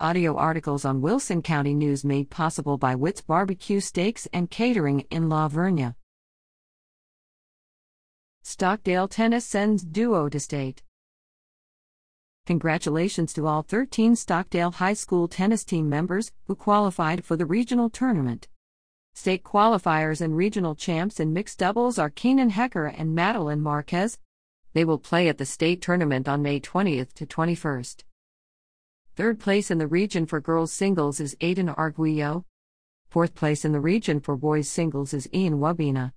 Audio articles on Wilson County News made possible by Witt's Barbecue Steaks and Catering in La Vernia. Stockdale Tennis sends duo to state. Congratulations to all 13 Stockdale High School tennis team members who qualified for the regional tournament. State qualifiers and regional champs in mixed doubles are Keenan Hecker and Madeline Marquez. They will play at the state tournament on May 20th to 21st. Third place in the region for girls singles is Aiden Arguillo. Fourth place in the region for boys singles is Ian Wabina.